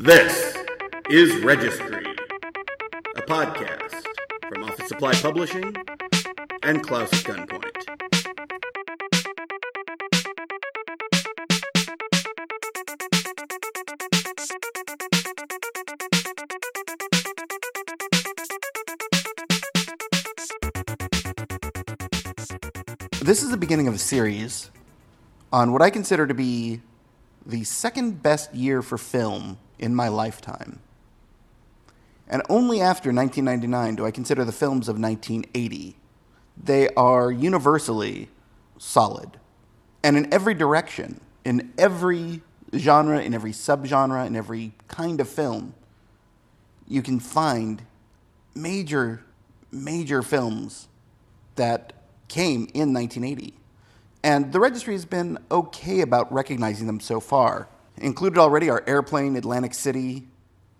This is Registry, a podcast from Office Supply Publishing and Klaus Gunpoint. This is the beginning of a series on what I consider to be the second best year for film in my lifetime. And only after 1999 do I consider the films of 1980. They are universally solid. And in every direction, in every genre, in every subgenre, in every kind of film, you can find major, major films that came in 1980. And the registry has been okay about recognizing them so far. Included already are Airplane, Atlantic City,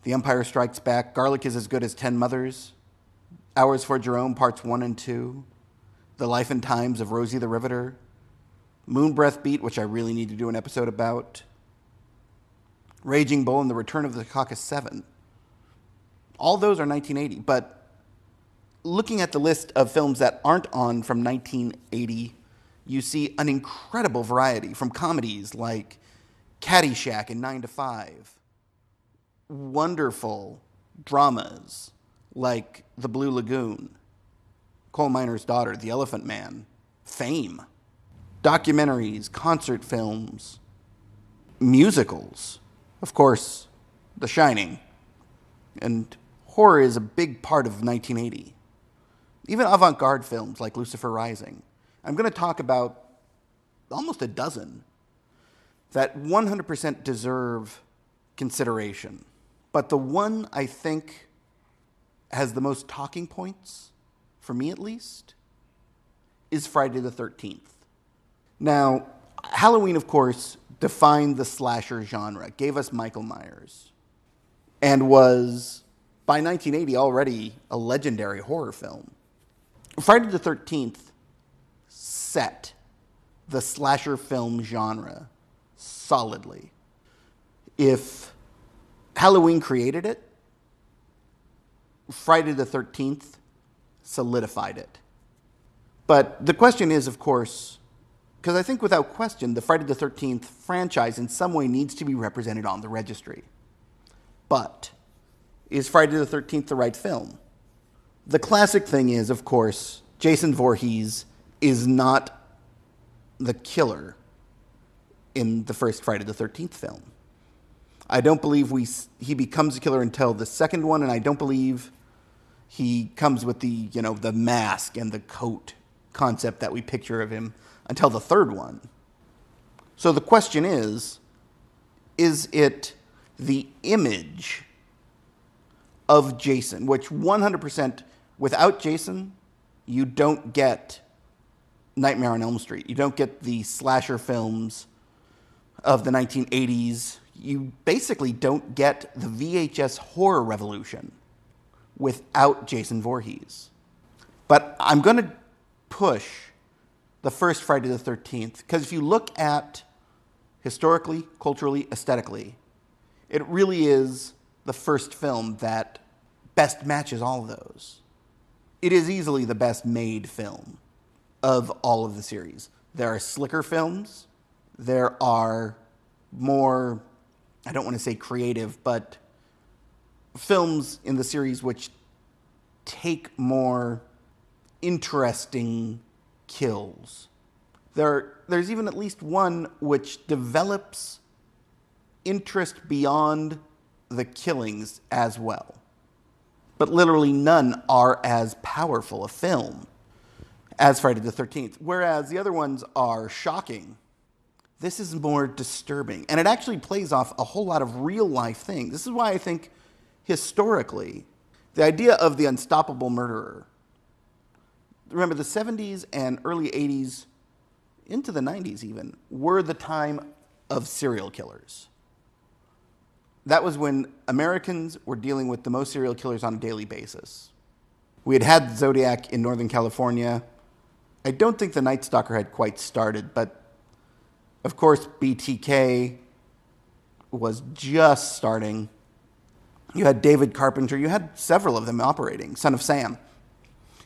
The Empire Strikes Back, Garlic is as Good as Ten Mothers, Hours for Jerome, Parts 1 and 2, The Life and Times of Rosie the Riveter, Moon Breath Beat, which I really need to do an episode about, Raging Bull, and The Return of the Secaucus 7. All those are 1980, but looking at the list of films that aren't on from 1980, you see an incredible variety from comedies like Caddyshack and Nine to Five, wonderful dramas like The Blue Lagoon, Coal Miner's Daughter, The Elephant Man, Fame, documentaries, concert films, musicals, of course, The Shining, and horror is a big part of 1980. Even avant garde films like Lucifer Rising. I'm going to talk about almost a dozen that 100% deserve consideration. But the one I think has the most talking points, for me at least, is Friday the 13th. Now, Halloween, of course, defined the slasher genre, gave us Michael Myers, and was, by 1980, already a legendary horror film. Friday the 13th set the slasher film genre solidly. If Halloween created it, Friday the 13th solidified it. But the question is, of course, because I think without question, the Friday the 13th franchise in some way needs to be represented on the registry. But is Friday the 13th the right film? The classic thing is, of course, Jason Voorhees is not the killer in the first Friday the 13th film. I don't believe we, he becomes a killer until the second one, and I don't believe he comes with the, you know, the mask and the coat concept that we picture of him until the third one. So the question is is it the image of Jason, which 100% without Jason, you don't get Nightmare on Elm Street. You don't get the slasher films of the 1980s. You basically don't get the VHS horror revolution without Jason Voorhees. But I'm going to push the first Friday the 13th because if you look at historically, culturally, aesthetically, it really is the first film that best matches all of those. It is easily the best made film of all of the series. There are slicker films, there are more, I don't want to say creative, but films in the series which take more interesting kills. There, there's even at least one which develops interest beyond the killings as well. But literally none are as powerful a film as Friday the 13th, whereas the other ones are shocking. This is more disturbing. And it actually plays off a whole lot of real life things. This is why I think historically, the idea of the unstoppable murderer. Remember, the 70s and early 80s, into the 90s even, were the time of serial killers. That was when Americans were dealing with the most serial killers on a daily basis. We had had Zodiac in Northern California. I don't think the Night Stalker had quite started, but Of course, BTK was just starting. You had David Carpenter, you had several of them operating, Son of Sam.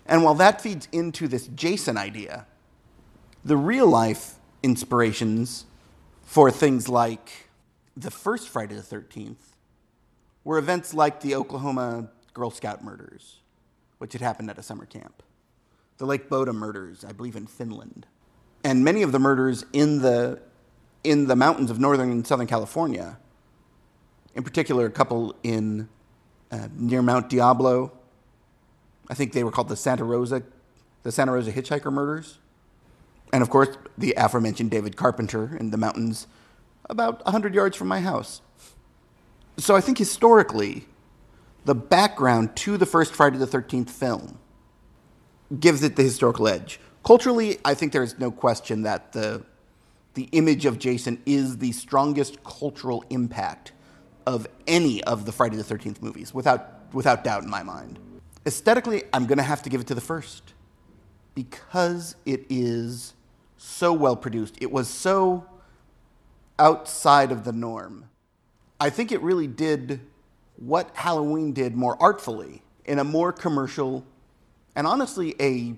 And while that feeds into this Jason idea, the real life inspirations for things like the first Friday the 13th were events like the Oklahoma Girl Scout murders, which had happened at a summer camp, the Lake Bodom murders, I believe in Finland, and many of the murders in the, in the mountains of northern and southern California, in particular, a couple in uh, near Mount Diablo. I think they were called the Santa Rosa, the Santa Rosa hitchhiker murders. And of course, the aforementioned David Carpenter in the mountains about 100 yards from my house. So I think historically, the background to the first Friday the 13th film gives it the historical edge. Culturally, I think there's no question that the, the image of Jason is the strongest cultural impact of any of the Friday the 13th movies, without, without doubt in my mind. Aesthetically, I'm going to have to give it to the first because it is so well produced. It was so outside of the norm. I think it really did what Halloween did more artfully in a more commercial and honestly a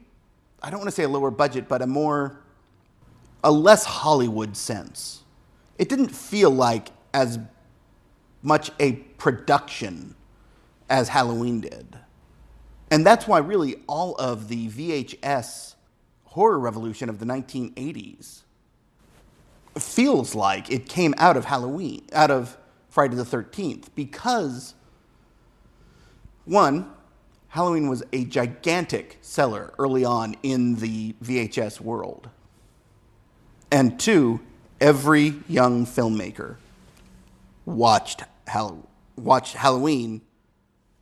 I don't want to say a lower budget, but a more a less Hollywood sense. It didn't feel like as much a production as Halloween did. And that's why really all of the VHS horror revolution of the 1980s feels like it came out of Halloween, out of Friday the 13th, because one, Halloween was a gigantic seller early on in the VHS world. And two, every young filmmaker watched, Hall- watched Halloween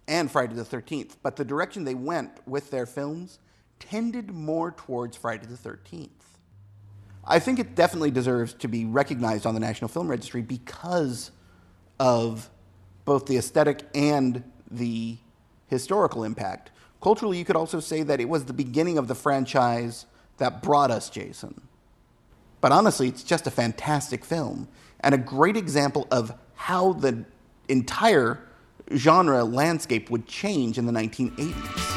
and Friday the 13th, but the direction they went with their films tended more towards Friday the 13th. I think it definitely deserves to be recognized on the National Film Registry because of both the aesthetic and the historical impact. Culturally, you could also say that it was the beginning of the franchise that brought us Jason. But honestly, it's just a fantastic film and a great example of how the entire genre landscape would change in the 1980s.